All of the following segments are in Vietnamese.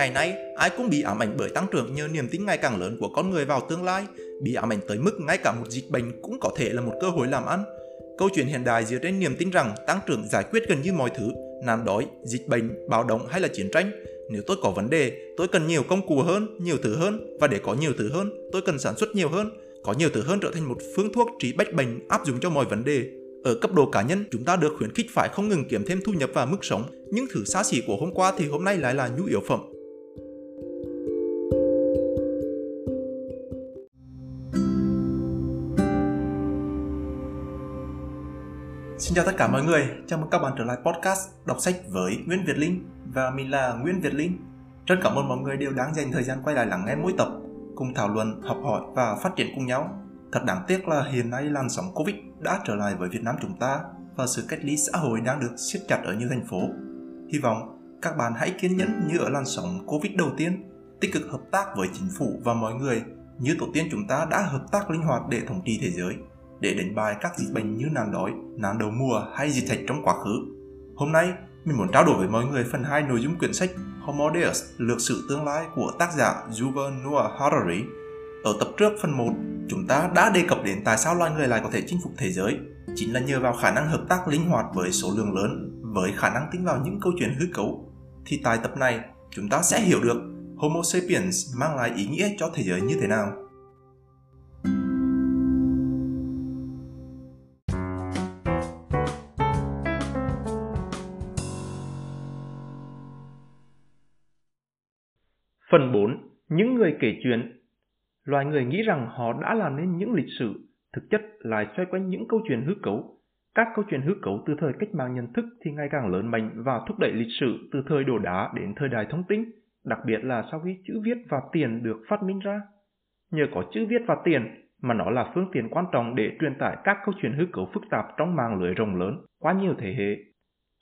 Ngày nay, ai cũng bị ám ảnh bởi tăng trưởng nhờ niềm tin ngày càng lớn của con người vào tương lai, bị ám ảnh tới mức ngay cả một dịch bệnh cũng có thể là một cơ hội làm ăn. Câu chuyện hiện đại dựa trên niềm tin rằng tăng trưởng giải quyết gần như mọi thứ, nạn đói, dịch bệnh, bạo động hay là chiến tranh. Nếu tôi có vấn đề, tôi cần nhiều công cụ hơn, nhiều thứ hơn và để có nhiều thứ hơn, tôi cần sản xuất nhiều hơn. Có nhiều thứ hơn trở thành một phương thuốc trị bách bệnh áp dụng cho mọi vấn đề. Ở cấp độ cá nhân, chúng ta được khuyến khích phải không ngừng kiếm thêm thu nhập và mức sống, nhưng thứ xa xỉ của hôm qua thì hôm nay lại là nhu yếu phẩm. Xin chào tất cả mọi người, chào mừng các bạn trở lại podcast đọc sách với Nguyễn Việt Linh và mình là Nguyễn Việt Linh. Rất cảm ơn mọi người đều đáng dành thời gian quay lại lắng nghe mỗi tập, cùng thảo luận, học hỏi và phát triển cùng nhau. Thật đáng tiếc là hiện nay làn sóng Covid đã trở lại với Việt Nam chúng ta và sự cách ly xã hội đang được siết chặt ở nhiều thành phố. Hy vọng các bạn hãy kiên nhẫn như ở làn sóng Covid đầu tiên, tích cực hợp tác với chính phủ và mọi người như tổ tiên chúng ta đã hợp tác linh hoạt để thống trị thế giới để đánh bại các dịch bệnh như nạn đói, nạn đầu mùa hay dịch thạch trong quá khứ. Hôm nay, mình muốn trao đổi với mọi người phần 2 nội dung quyển sách Homo Deus, lược sử tương lai của tác giả Yuval Noah Harari. Ở tập trước phần 1, chúng ta đã đề cập đến tại sao loài người lại có thể chinh phục thế giới, chính là nhờ vào khả năng hợp tác linh hoạt với số lượng lớn, với khả năng tính vào những câu chuyện hư cấu. Thì tại tập này, chúng ta sẽ hiểu được Homo sapiens mang lại ý nghĩa cho thế giới như thế nào. Phần 4. Những người kể chuyện Loài người nghĩ rằng họ đã làm nên những lịch sử, thực chất lại xoay quanh những câu chuyện hư cấu. Các câu chuyện hư cấu từ thời cách mạng nhận thức thì ngày càng lớn mạnh và thúc đẩy lịch sử từ thời đồ đá đến thời đại thông tin, đặc biệt là sau khi chữ viết và tiền được phát minh ra. Nhờ có chữ viết và tiền mà nó là phương tiện quan trọng để truyền tải các câu chuyện hư cấu phức tạp trong mạng lưới rộng lớn qua nhiều thế hệ.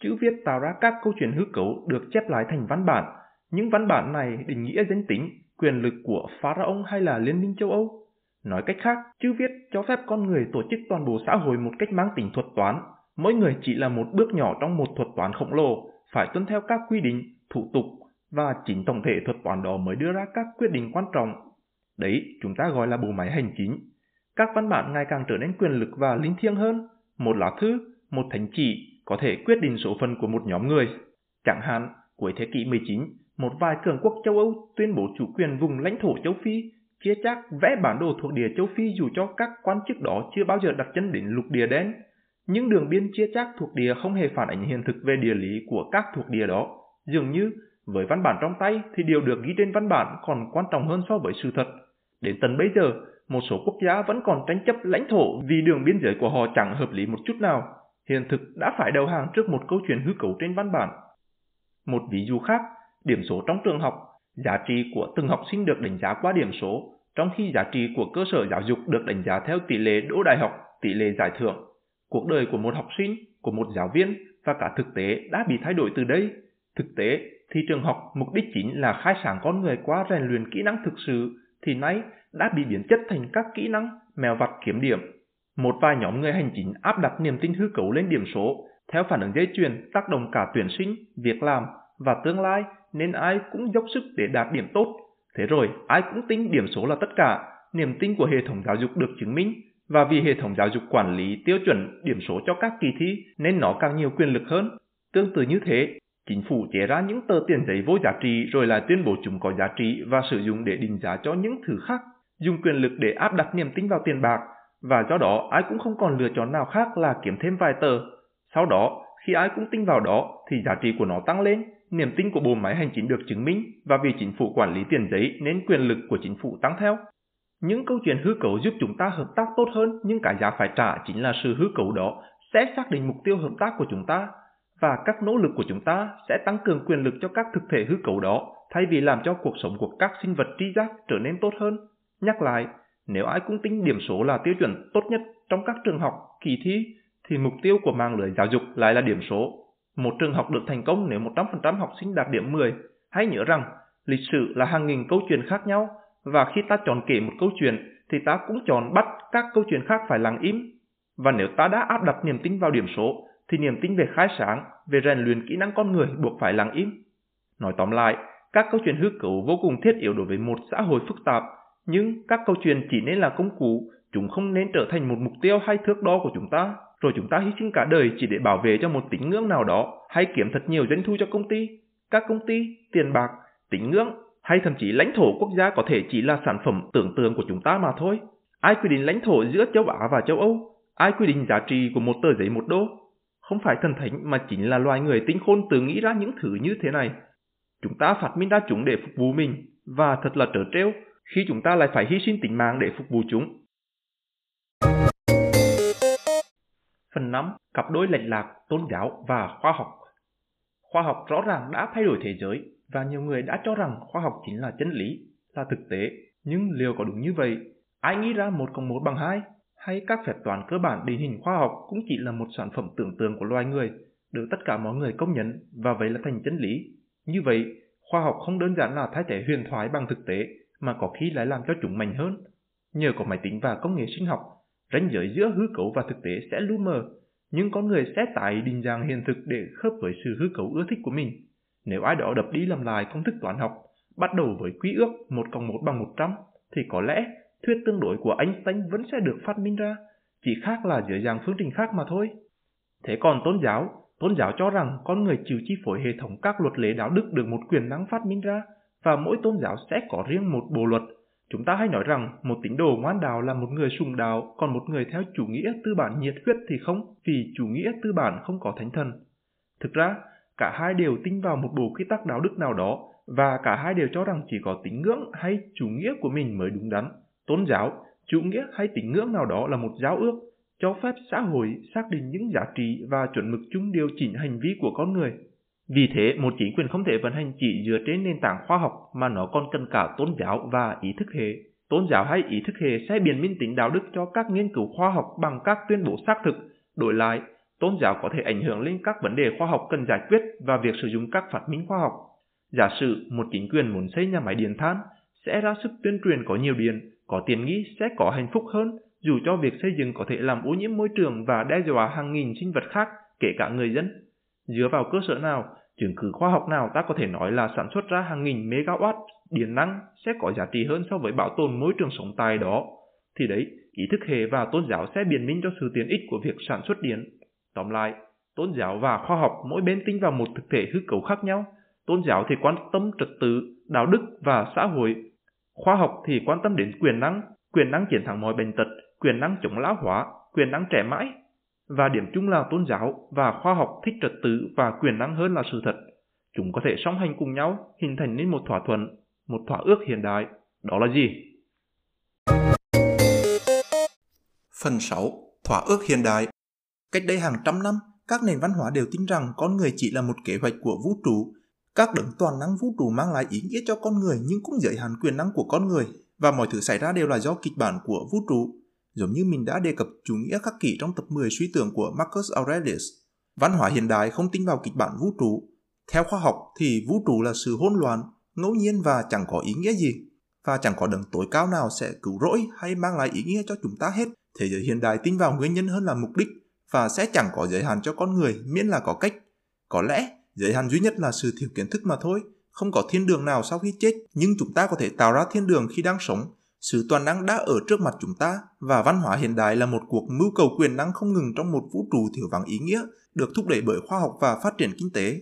Chữ viết tạo ra các câu chuyện hư cấu được chép lại thành văn bản những văn bản này định nghĩa danh tính, quyền lực của Pharaoh hay là Liên minh châu Âu. Nói cách khác, chữ viết cho phép con người tổ chức toàn bộ xã hội một cách mang tính thuật toán. Mỗi người chỉ là một bước nhỏ trong một thuật toán khổng lồ, phải tuân theo các quy định, thủ tục và chính tổng thể thuật toán đó mới đưa ra các quyết định quan trọng. Đấy, chúng ta gọi là bộ máy hành chính. Các văn bản ngày càng trở nên quyền lực và linh thiêng hơn. Một lá thư, một thánh chỉ có thể quyết định số phận của một nhóm người. Chẳng hạn, cuối thế kỷ 19, một vài cường quốc châu Âu tuyên bố chủ quyền vùng lãnh thổ châu Phi, chia chác vẽ bản đồ thuộc địa châu Phi dù cho các quan chức đó chưa bao giờ đặt chân đến lục địa đen. Những đường biên chia chác thuộc địa không hề phản ánh hiện thực về địa lý của các thuộc địa đó. Dường như, với văn bản trong tay thì điều được ghi trên văn bản còn quan trọng hơn so với sự thật. Đến tận bây giờ, một số quốc gia vẫn còn tranh chấp lãnh thổ vì đường biên giới của họ chẳng hợp lý một chút nào. Hiện thực đã phải đầu hàng trước một câu chuyện hư cấu trên văn bản. Một ví dụ khác Điểm số trong trường học, giá trị của từng học sinh được đánh giá qua điểm số, trong khi giá trị của cơ sở giáo dục được đánh giá theo tỷ lệ đỗ đại học, tỷ lệ giải thưởng. Cuộc đời của một học sinh, của một giáo viên và cả thực tế đã bị thay đổi từ đây. Thực tế, thì trường học mục đích chính là khai sáng con người qua rèn luyện kỹ năng thực sự, thì nay đã bị biến chất thành các kỹ năng mèo vặt kiếm điểm. Một vài nhóm người hành chính áp đặt niềm tin hư cấu lên điểm số, theo phản ứng dây chuyền tác động cả tuyển sinh, việc làm và tương lai nên ai cũng dốc sức để đạt điểm tốt. Thế rồi, ai cũng tính điểm số là tất cả, niềm tin của hệ thống giáo dục được chứng minh, và vì hệ thống giáo dục quản lý tiêu chuẩn điểm số cho các kỳ thi nên nó càng nhiều quyền lực hơn. Tương tự như thế, chính phủ chế ra những tờ tiền giấy vô giá trị rồi lại tuyên bố chúng có giá trị và sử dụng để định giá cho những thứ khác, dùng quyền lực để áp đặt niềm tin vào tiền bạc, và do đó ai cũng không còn lựa chọn nào khác là kiếm thêm vài tờ. Sau đó, khi ai cũng tin vào đó thì giá trị của nó tăng lên, niềm tin của bộ máy hành chính được chứng minh và vì chính phủ quản lý tiền giấy nên quyền lực của chính phủ tăng theo. Những câu chuyện hư cấu giúp chúng ta hợp tác tốt hơn nhưng cả giá phải trả chính là sự hư cấu đó sẽ xác định mục tiêu hợp tác của chúng ta và các nỗ lực của chúng ta sẽ tăng cường quyền lực cho các thực thể hư cấu đó thay vì làm cho cuộc sống của các sinh vật tri giác trở nên tốt hơn. Nhắc lại, nếu ai cũng tính điểm số là tiêu chuẩn tốt nhất trong các trường học, kỳ thi, thì mục tiêu của mạng lưới giáo dục lại là điểm số một trường học được thành công nếu 100% học sinh đạt điểm 10. Hãy nhớ rằng, lịch sử là hàng nghìn câu chuyện khác nhau, và khi ta chọn kể một câu chuyện, thì ta cũng chọn bắt các câu chuyện khác phải lặng im. Và nếu ta đã áp đặt niềm tin vào điểm số, thì niềm tin về khai sáng, về rèn luyện kỹ năng con người buộc phải lặng im. Nói tóm lại, các câu chuyện hư cấu vô cùng thiết yếu đối với một xã hội phức tạp, nhưng các câu chuyện chỉ nên là công cụ, chúng không nên trở thành một mục tiêu hay thước đo của chúng ta, rồi chúng ta hy sinh cả đời chỉ để bảo vệ cho một tín ngưỡng nào đó hay kiếm thật nhiều doanh thu cho công ty. Các công ty, tiền bạc, tín ngưỡng hay thậm chí lãnh thổ quốc gia có thể chỉ là sản phẩm tưởng tượng của chúng ta mà thôi. Ai quy định lãnh thổ giữa châu Á và châu Âu? Ai quy định giá trị của một tờ giấy một đô? Không phải thần thánh mà chính là loài người tinh khôn tự nghĩ ra những thứ như thế này. Chúng ta phát minh ra chúng để phục vụ mình và thật là trở trêu khi chúng ta lại phải hy sinh tính mạng để phục vụ chúng. Phần 5. Cặp đôi lệch lạc, tôn giáo và khoa học Khoa học rõ ràng đã thay đổi thế giới và nhiều người đã cho rằng khoa học chính là chân lý, là thực tế. Nhưng liệu có đúng như vậy? Ai nghĩ ra một cộng một bằng hai? Hay các phép toán cơ bản định hình khoa học cũng chỉ là một sản phẩm tưởng tượng của loài người, được tất cả mọi người công nhận và vậy là thành chân lý. Như vậy, khoa học không đơn giản là thay thế huyền thoại bằng thực tế, mà có khi lại làm cho chúng mạnh hơn. Nhờ có máy tính và công nghệ sinh học, ranh giới giữa hư cấu và thực tế sẽ lu mờ, nhưng con người sẽ tải định dạng hiện thực để khớp với sự hư cấu ưa thích của mình. Nếu ai đó đập đi làm lại công thức toán học, bắt đầu với quy ước một cộng một bằng 100, thì có lẽ thuyết tương đối của Einstein vẫn sẽ được phát minh ra, chỉ khác là dưới dạng phương trình khác mà thôi. Thế còn tôn giáo, tôn giáo cho rằng con người chịu chi phối hệ thống các luật lệ đạo đức được một quyền năng phát minh ra, và mỗi tôn giáo sẽ có riêng một bộ luật. Chúng ta hay nói rằng một tín đồ ngoan đạo là một người sùng đạo, còn một người theo chủ nghĩa tư bản nhiệt huyết thì không, vì chủ nghĩa tư bản không có thánh thần. Thực ra, cả hai đều tin vào một bộ quy tắc đạo đức nào đó, và cả hai đều cho rằng chỉ có tín ngưỡng hay chủ nghĩa của mình mới đúng đắn. Tôn giáo, chủ nghĩa hay tín ngưỡng nào đó là một giáo ước, cho phép xã hội xác định những giá trị và chuẩn mực chung điều chỉnh hành vi của con người. Vì thế, một chính quyền không thể vận hành chỉ dựa trên nền tảng khoa học mà nó còn cần cả tôn giáo và ý thức hệ. Tôn giáo hay ý thức hệ sẽ biện minh tính đạo đức cho các nghiên cứu khoa học bằng các tuyên bố xác thực. Đổi lại, tôn giáo có thể ảnh hưởng lên các vấn đề khoa học cần giải quyết và việc sử dụng các phát minh khoa học. Giả sử một chính quyền muốn xây nhà máy điện than, sẽ ra sức tuyên truyền có nhiều điện, có tiền nghĩ sẽ có hạnh phúc hơn, dù cho việc xây dựng có thể làm ô nhiễm môi trường và đe dọa hàng nghìn sinh vật khác, kể cả người dân. Dựa vào cơ sở nào, chứng cứ khoa học nào ta có thể nói là sản xuất ra hàng nghìn megawatt điện năng sẽ có giá trị hơn so với bảo tồn môi trường sống tại đó. Thì đấy, ý thức hệ và tôn giáo sẽ biện minh cho sự tiện ích của việc sản xuất điện. Tóm lại, tôn giáo và khoa học mỗi bên tin vào một thực thể hư cấu khác nhau. Tôn giáo thì quan tâm trật tự, đạo đức và xã hội. Khoa học thì quan tâm đến quyền năng, quyền năng chiến thắng mọi bệnh tật, quyền năng chống lão hóa, quyền năng trẻ mãi, và điểm chung là tôn giáo và khoa học thích trật tự và quyền năng hơn là sự thật. Chúng có thể song hành cùng nhau, hình thành nên một thỏa thuận, một thỏa ước hiện đại. Đó là gì? Phần 6. Thỏa ước hiện đại Cách đây hàng trăm năm, các nền văn hóa đều tin rằng con người chỉ là một kế hoạch của vũ trụ. Các đấng toàn năng vũ trụ mang lại ý nghĩa cho con người nhưng cũng giới hạn quyền năng của con người và mọi thứ xảy ra đều là do kịch bản của vũ trụ giống như mình đã đề cập chủ nghĩa khắc kỷ trong tập 10 suy tưởng của Marcus Aurelius. Văn hóa hiện đại không tin vào kịch bản vũ trụ. Theo khoa học thì vũ trụ là sự hỗn loạn, ngẫu nhiên và chẳng có ý nghĩa gì. Và chẳng có đấng tối cao nào sẽ cứu rỗi hay mang lại ý nghĩa cho chúng ta hết. Thế giới hiện đại tin vào nguyên nhân hơn là mục đích và sẽ chẳng có giới hạn cho con người miễn là có cách. Có lẽ giới hạn duy nhất là sự thiếu kiến thức mà thôi. Không có thiên đường nào sau khi chết, nhưng chúng ta có thể tạo ra thiên đường khi đang sống sự toàn năng đã ở trước mặt chúng ta và văn hóa hiện đại là một cuộc mưu cầu quyền năng không ngừng trong một vũ trụ thiếu vắng ý nghĩa, được thúc đẩy bởi khoa học và phát triển kinh tế.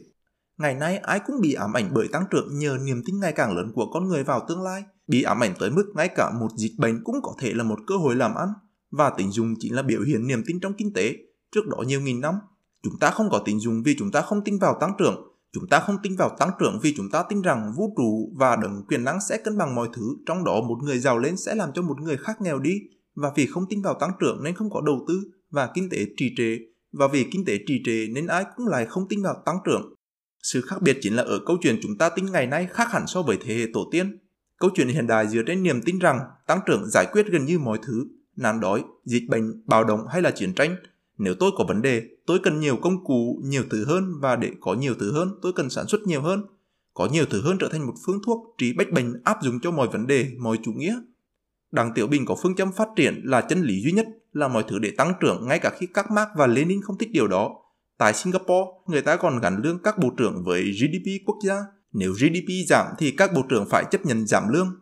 Ngày nay ai cũng bị ám ảnh bởi tăng trưởng nhờ niềm tin ngày càng lớn của con người vào tương lai, bị ám ảnh tới mức ngay cả một dịch bệnh cũng có thể là một cơ hội làm ăn, và tình dùng chính là biểu hiện niềm tin trong kinh tế. Trước đó nhiều nghìn năm, chúng ta không có tình dùng vì chúng ta không tin vào tăng trưởng, Chúng ta không tin vào tăng trưởng vì chúng ta tin rằng vũ trụ và đấng quyền năng sẽ cân bằng mọi thứ, trong đó một người giàu lên sẽ làm cho một người khác nghèo đi. Và vì không tin vào tăng trưởng nên không có đầu tư và kinh tế trì trệ. Và vì kinh tế trì trệ nên ai cũng lại không tin vào tăng trưởng. Sự khác biệt chính là ở câu chuyện chúng ta tin ngày nay khác hẳn so với thế hệ tổ tiên. Câu chuyện hiện đại dựa trên niềm tin rằng tăng trưởng giải quyết gần như mọi thứ, nạn đói, dịch bệnh, bạo động hay là chiến tranh – nếu tôi có vấn đề, tôi cần nhiều công cụ, nhiều thứ hơn và để có nhiều thứ hơn, tôi cần sản xuất nhiều hơn. Có nhiều thứ hơn trở thành một phương thuốc trị bách bệnh áp dụng cho mọi vấn đề, mọi chủ nghĩa. Đảng Tiểu Bình có phương châm phát triển là chân lý duy nhất, là mọi thứ để tăng trưởng ngay cả khi các mark và Lenin không thích điều đó. Tại Singapore, người ta còn gắn lương các bộ trưởng với GDP quốc gia, nếu GDP giảm thì các bộ trưởng phải chấp nhận giảm lương.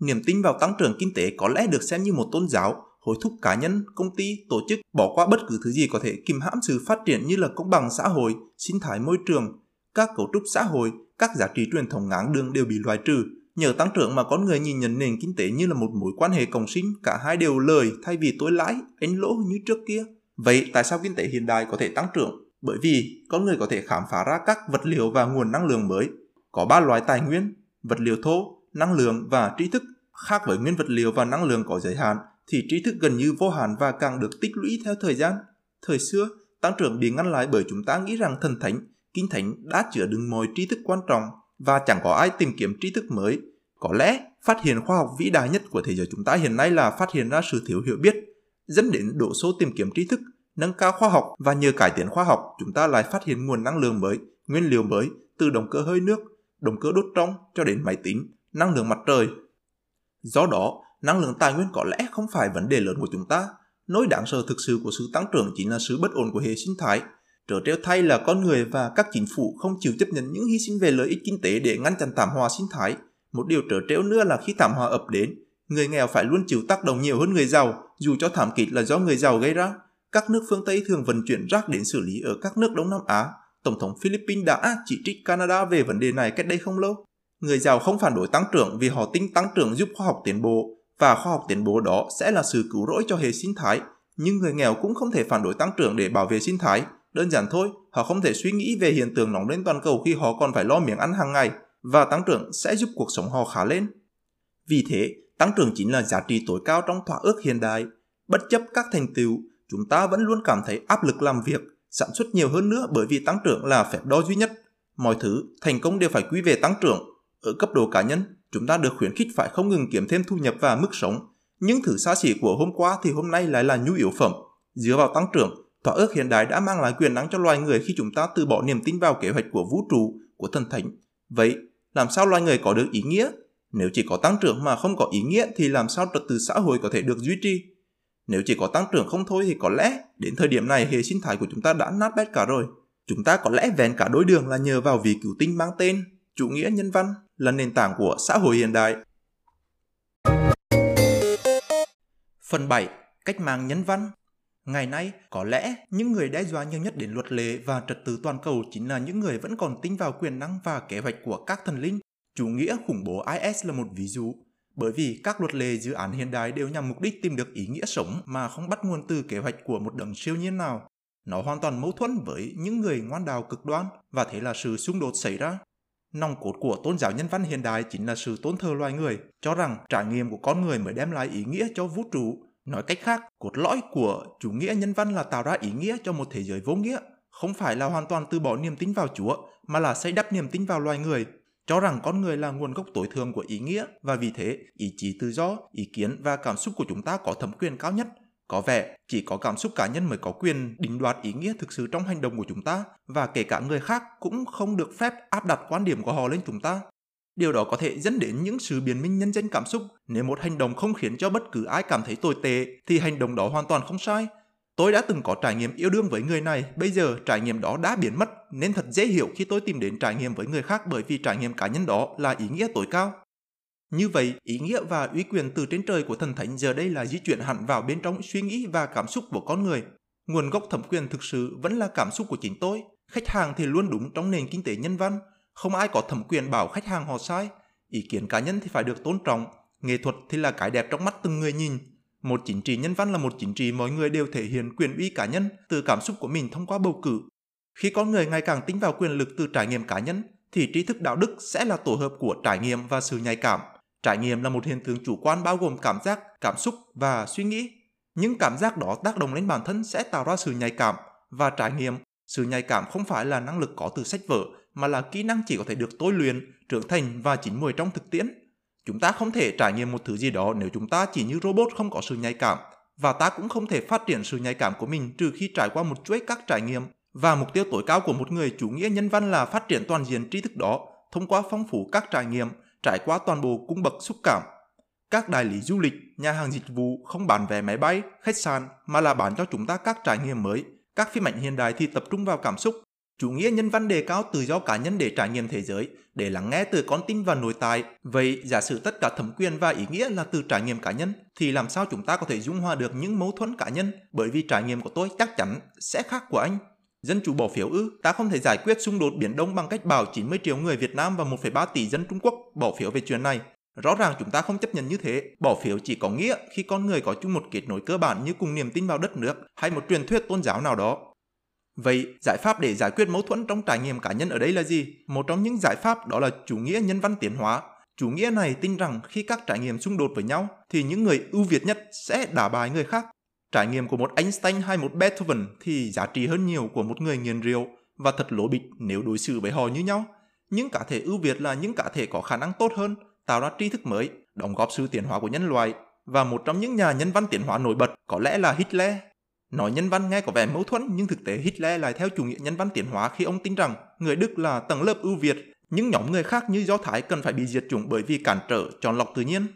Niềm tin vào tăng trưởng kinh tế có lẽ được xem như một tôn giáo, hối thúc cá nhân, công ty, tổ chức bỏ qua bất cứ thứ gì có thể kìm hãm sự phát triển như là công bằng xã hội, sinh thái môi trường, các cấu trúc xã hội, các giá trị truyền thống ngáng đường đều bị loại trừ. Nhờ tăng trưởng mà con người nhìn nhận nền kinh tế như là một mối quan hệ cộng sinh, cả hai đều lời thay vì tối lãi, ánh lỗ như trước kia. Vậy tại sao kinh tế hiện đại có thể tăng trưởng? Bởi vì con người có thể khám phá ra các vật liệu và nguồn năng lượng mới. Có ba loại tài nguyên, vật liệu thô, năng lượng và trí thức. Khác với nguyên vật liệu và năng lượng có giới hạn, thì trí thức gần như vô hạn và càng được tích lũy theo thời gian. Thời xưa, tăng trưởng bị ngăn lại bởi chúng ta nghĩ rằng thần thánh, kinh thánh đã chứa đựng mọi trí thức quan trọng và chẳng có ai tìm kiếm trí thức mới. Có lẽ, phát hiện khoa học vĩ đại nhất của thế giới chúng ta hiện nay là phát hiện ra sự thiếu hiểu biết, dẫn đến độ số tìm kiếm trí thức, nâng cao khoa học và nhờ cải tiến khoa học, chúng ta lại phát hiện nguồn năng lượng mới, nguyên liệu mới từ động cơ hơi nước, động cơ đốt trong cho đến máy tính, năng lượng mặt trời. Do đó, năng lượng tài nguyên có lẽ không phải vấn đề lớn của chúng ta. Nỗi đáng sợ thực sự của sự tăng trưởng chính là sự bất ổn của hệ sinh thái. Trở treo thay là con người và các chính phủ không chịu chấp nhận những hy sinh về lợi ích kinh tế để ngăn chặn thảm họa sinh thái. Một điều trở treo nữa là khi thảm họa ập đến, người nghèo phải luôn chịu tác động nhiều hơn người giàu, dù cho thảm kịch là do người giàu gây ra. Các nước phương Tây thường vận chuyển rác đến xử lý ở các nước Đông Nam Á. Tổng thống Philippines đã chỉ trích Canada về vấn đề này cách đây không lâu. Người giàu không phản đối tăng trưởng vì họ tin tăng trưởng giúp khoa học tiến bộ, và khoa học tiến bộ đó sẽ là sự cứu rỗi cho hệ sinh thái. Nhưng người nghèo cũng không thể phản đối tăng trưởng để bảo vệ sinh thái. Đơn giản thôi, họ không thể suy nghĩ về hiện tượng nóng lên toàn cầu khi họ còn phải lo miếng ăn hàng ngày và tăng trưởng sẽ giúp cuộc sống họ khá lên. Vì thế, tăng trưởng chính là giá trị tối cao trong thỏa ước hiện đại. Bất chấp các thành tựu, chúng ta vẫn luôn cảm thấy áp lực làm việc, sản xuất nhiều hơn nữa bởi vì tăng trưởng là phép đo duy nhất. Mọi thứ, thành công đều phải quy về tăng trưởng. Ở cấp độ cá nhân, chúng ta được khuyến khích phải không ngừng kiếm thêm thu nhập và mức sống. Những thứ xa xỉ của hôm qua thì hôm nay lại là nhu yếu phẩm. Dựa vào tăng trưởng, thỏa ước hiện đại đã mang lại quyền năng cho loài người khi chúng ta từ bỏ niềm tin vào kế hoạch của vũ trụ, của thần thánh. Vậy, làm sao loài người có được ý nghĩa? Nếu chỉ có tăng trưởng mà không có ý nghĩa thì làm sao trật tự xã hội có thể được duy trì? Nếu chỉ có tăng trưởng không thôi thì có lẽ đến thời điểm này hệ sinh thái của chúng ta đã nát bét cả rồi. Chúng ta có lẽ vén cả đối đường là nhờ vào vị cứu tinh mang tên chủ nghĩa nhân văn là nền tảng của xã hội hiện đại. Phần 7. Cách mạng nhân văn Ngày nay, có lẽ những người đe dọa nhiều nhất đến luật lệ và trật tự toàn cầu chính là những người vẫn còn tin vào quyền năng và kế hoạch của các thần linh. Chủ nghĩa khủng bố IS là một ví dụ, bởi vì các luật lệ dự án hiện đại đều nhằm mục đích tìm được ý nghĩa sống mà không bắt nguồn từ kế hoạch của một đấng siêu nhiên nào. Nó hoàn toàn mâu thuẫn với những người ngoan đạo cực đoan và thế là sự xung đột xảy ra. Nòng cốt của tôn giáo nhân văn hiện đại chính là sự tôn thờ loài người, cho rằng trải nghiệm của con người mới đem lại ý nghĩa cho vũ trụ. Nói cách khác, cốt lõi của chủ nghĩa nhân văn là tạo ra ý nghĩa cho một thế giới vô nghĩa, không phải là hoàn toàn từ bỏ niềm tin vào Chúa, mà là xây đắp niềm tin vào loài người, cho rằng con người là nguồn gốc tối thượng của ý nghĩa và vì thế ý chí tự do, ý kiến và cảm xúc của chúng ta có thẩm quyền cao nhất có vẻ chỉ có cảm xúc cá nhân mới có quyền định đoạt ý nghĩa thực sự trong hành động của chúng ta và kể cả người khác cũng không được phép áp đặt quan điểm của họ lên chúng ta. Điều đó có thể dẫn đến những sự biến minh nhân danh cảm xúc. Nếu một hành động không khiến cho bất cứ ai cảm thấy tồi tệ thì hành động đó hoàn toàn không sai. Tôi đã từng có trải nghiệm yêu đương với người này, bây giờ trải nghiệm đó đã biến mất nên thật dễ hiểu khi tôi tìm đến trải nghiệm với người khác bởi vì trải nghiệm cá nhân đó là ý nghĩa tối cao. Như vậy, ý nghĩa và uy quyền từ trên trời của thần thánh giờ đây là di chuyển hẳn vào bên trong suy nghĩ và cảm xúc của con người. Nguồn gốc thẩm quyền thực sự vẫn là cảm xúc của chính tôi. Khách hàng thì luôn đúng trong nền kinh tế nhân văn. Không ai có thẩm quyền bảo khách hàng họ sai. Ý kiến cá nhân thì phải được tôn trọng. Nghệ thuật thì là cái đẹp trong mắt từng người nhìn. Một chính trị nhân văn là một chính trị mọi người đều thể hiện quyền uy cá nhân từ cảm xúc của mình thông qua bầu cử. Khi con người ngày càng tính vào quyền lực từ trải nghiệm cá nhân, thì trí thức đạo đức sẽ là tổ hợp của trải nghiệm và sự nhạy cảm Trải nghiệm là một hiện tượng chủ quan bao gồm cảm giác, cảm xúc và suy nghĩ. Những cảm giác đó tác động lên bản thân sẽ tạo ra sự nhạy cảm và trải nghiệm. Sự nhạy cảm không phải là năng lực có từ sách vở mà là kỹ năng chỉ có thể được tôi luyện, trưởng thành và chín mùi trong thực tiễn. Chúng ta không thể trải nghiệm một thứ gì đó nếu chúng ta chỉ như robot không có sự nhạy cảm và ta cũng không thể phát triển sự nhạy cảm của mình trừ khi trải qua một chuỗi các trải nghiệm và mục tiêu tối cao của một người chủ nghĩa nhân văn là phát triển toàn diện tri thức đó thông qua phong phú các trải nghiệm trải qua toàn bộ cung bậc xúc cảm. Các đại lý du lịch, nhà hàng dịch vụ không bán vé máy bay, khách sạn mà là bán cho chúng ta các trải nghiệm mới. Các phim ảnh hiện đại thì tập trung vào cảm xúc. Chủ nghĩa nhân văn đề cao tự do cá nhân để trải nghiệm thế giới, để lắng nghe từ con tim và nội tại. Vậy giả sử tất cả thẩm quyền và ý nghĩa là từ trải nghiệm cá nhân, thì làm sao chúng ta có thể dung hòa được những mâu thuẫn cá nhân? Bởi vì trải nghiệm của tôi chắc chắn sẽ khác của anh. Dân chủ bỏ phiếu ư, ta không thể giải quyết xung đột Biển Đông bằng cách bảo 90 triệu người Việt Nam và 1,3 tỷ dân Trung Quốc bỏ phiếu về chuyện này. Rõ ràng chúng ta không chấp nhận như thế. Bỏ phiếu chỉ có nghĩa khi con người có chung một kết nối cơ bản như cùng niềm tin vào đất nước hay một truyền thuyết tôn giáo nào đó. Vậy, giải pháp để giải quyết mâu thuẫn trong trải nghiệm cá nhân ở đây là gì? Một trong những giải pháp đó là chủ nghĩa nhân văn tiến hóa. Chủ nghĩa này tin rằng khi các trải nghiệm xung đột với nhau thì những người ưu việt nhất sẽ đả bài người khác. Trải nghiệm của một Einstein hay một Beethoven thì giá trị hơn nhiều của một người nghiền rượu và thật lỗ bịch nếu đối xử với họ như nhau. Những cá thể ưu việt là những cá thể có khả năng tốt hơn, tạo ra tri thức mới, đóng góp sự tiến hóa của nhân loại. Và một trong những nhà nhân văn tiến hóa nổi bật có lẽ là Hitler. Nói nhân văn nghe có vẻ mâu thuẫn nhưng thực tế Hitler lại theo chủ nghĩa nhân văn tiến hóa khi ông tin rằng người Đức là tầng lớp ưu việt, những nhóm người khác như Do Thái cần phải bị diệt chủng bởi vì cản trở chọn lọc tự nhiên.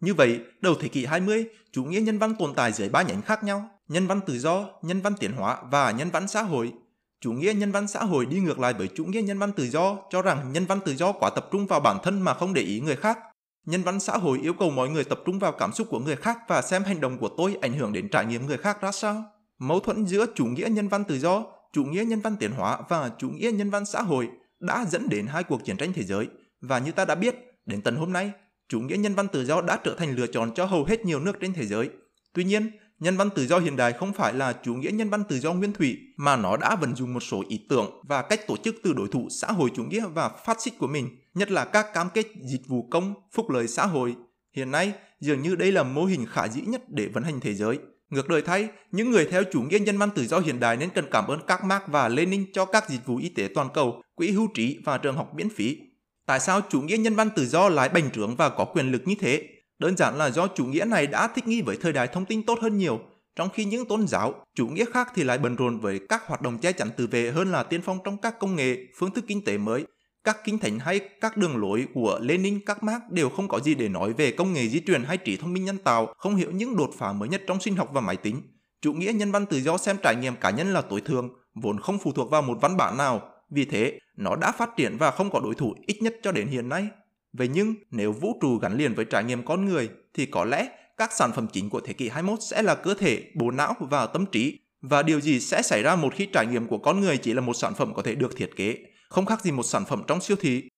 Như vậy, đầu thế kỷ 20, chủ nghĩa nhân văn tồn tại dưới ba nhánh khác nhau, nhân văn tự do, nhân văn tiến hóa và nhân văn xã hội. Chủ nghĩa nhân văn xã hội đi ngược lại với chủ nghĩa nhân văn tự do, cho rằng nhân văn tự do quá tập trung vào bản thân mà không để ý người khác. Nhân văn xã hội yêu cầu mọi người tập trung vào cảm xúc của người khác và xem hành động của tôi ảnh hưởng đến trải nghiệm người khác ra sao. Mâu thuẫn giữa chủ nghĩa nhân văn tự do, chủ nghĩa nhân văn tiến hóa và chủ nghĩa nhân văn xã hội đã dẫn đến hai cuộc chiến tranh thế giới. Và như ta đã biết, đến tận hôm nay, chủ nghĩa nhân văn tự do đã trở thành lựa chọn cho hầu hết nhiều nước trên thế giới. Tuy nhiên, nhân văn tự do hiện đại không phải là chủ nghĩa nhân văn tự do nguyên thủy, mà nó đã vận dụng một số ý tưởng và cách tổ chức từ đối thủ xã hội chủ nghĩa và phát xít của mình, nhất là các cam kết dịch vụ công, phúc lợi xã hội. Hiện nay, dường như đây là mô hình khả dĩ nhất để vận hành thế giới. Ngược đời thay, những người theo chủ nghĩa nhân văn tự do hiện đại nên cần cảm ơn các Marx và Lenin cho các dịch vụ y tế toàn cầu, quỹ hưu trí và trường học miễn phí. Tại sao chủ nghĩa nhân văn tự do lại bành trướng và có quyền lực như thế? Đơn giản là do chủ nghĩa này đã thích nghi với thời đại thông tin tốt hơn nhiều, trong khi những tôn giáo, chủ nghĩa khác thì lại bận rộn với các hoạt động che chắn tự vệ hơn là tiên phong trong các công nghệ, phương thức kinh tế mới. Các kinh thánh hay các đường lối của Lenin, các Marx đều không có gì để nói về công nghệ di truyền hay trí thông minh nhân tạo, không hiểu những đột phá mới nhất trong sinh học và máy tính. Chủ nghĩa nhân văn tự do xem trải nghiệm cá nhân là tối thường, vốn không phụ thuộc vào một văn bản nào, vì thế nó đã phát triển và không có đối thủ ít nhất cho đến hiện nay. Vậy nhưng nếu vũ trụ gắn liền với trải nghiệm con người thì có lẽ các sản phẩm chính của thế kỷ 21 sẽ là cơ thể, bộ não và tâm trí. Và điều gì sẽ xảy ra một khi trải nghiệm của con người chỉ là một sản phẩm có thể được thiết kế, không khác gì một sản phẩm trong siêu thị.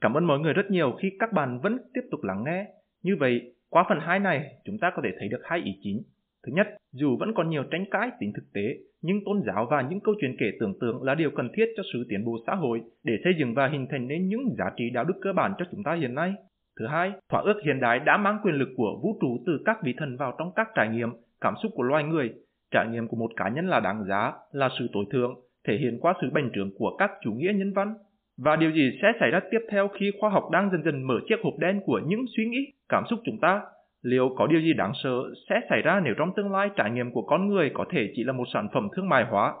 Cảm ơn mọi người rất nhiều khi các bạn vẫn tiếp tục lắng nghe. Như vậy, qua phần 2 này, chúng ta có thể thấy được hai ý chính. Thứ nhất, dù vẫn còn nhiều tranh cãi tính thực tế, nhưng tôn giáo và những câu chuyện kể tưởng tượng là điều cần thiết cho sự tiến bộ xã hội để xây dựng và hình thành nên những giá trị đạo đức cơ bản cho chúng ta hiện nay. Thứ hai, thỏa ước hiện đại đã mang quyền lực của vũ trụ từ các vị thần vào trong các trải nghiệm, cảm xúc của loài người. Trải nghiệm của một cá nhân là đáng giá, là sự tối thượng, thể hiện qua sự bành trướng của các chủ nghĩa nhân văn. Và điều gì sẽ xảy ra tiếp theo khi khoa học đang dần dần mở chiếc hộp đen của những suy nghĩ, cảm xúc chúng ta Liệu có điều gì đáng sợ sẽ xảy ra nếu trong tương lai trải nghiệm của con người có thể chỉ là một sản phẩm thương mại hóa?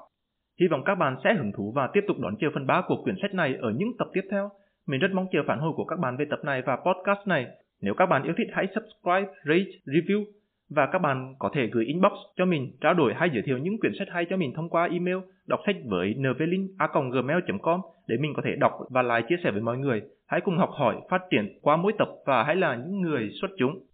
Hy vọng các bạn sẽ hứng thú và tiếp tục đón chờ phần 3 của quyển sách này ở những tập tiếp theo. Mình rất mong chờ phản hồi của các bạn về tập này và podcast này. Nếu các bạn yêu thích hãy subscribe, rate, review và các bạn có thể gửi inbox cho mình trao đổi hay giới thiệu những quyển sách hay cho mình thông qua email đọc sách với nvelin.gmail.com để mình có thể đọc và lại chia sẻ với mọi người. Hãy cùng học hỏi, phát triển qua mỗi tập và hãy là những người xuất chúng.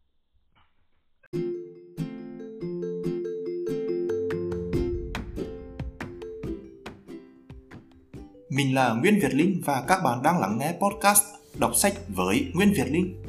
Mình là Nguyễn Việt Linh và các bạn đang lắng nghe podcast Đọc sách với Nguyễn Việt Linh.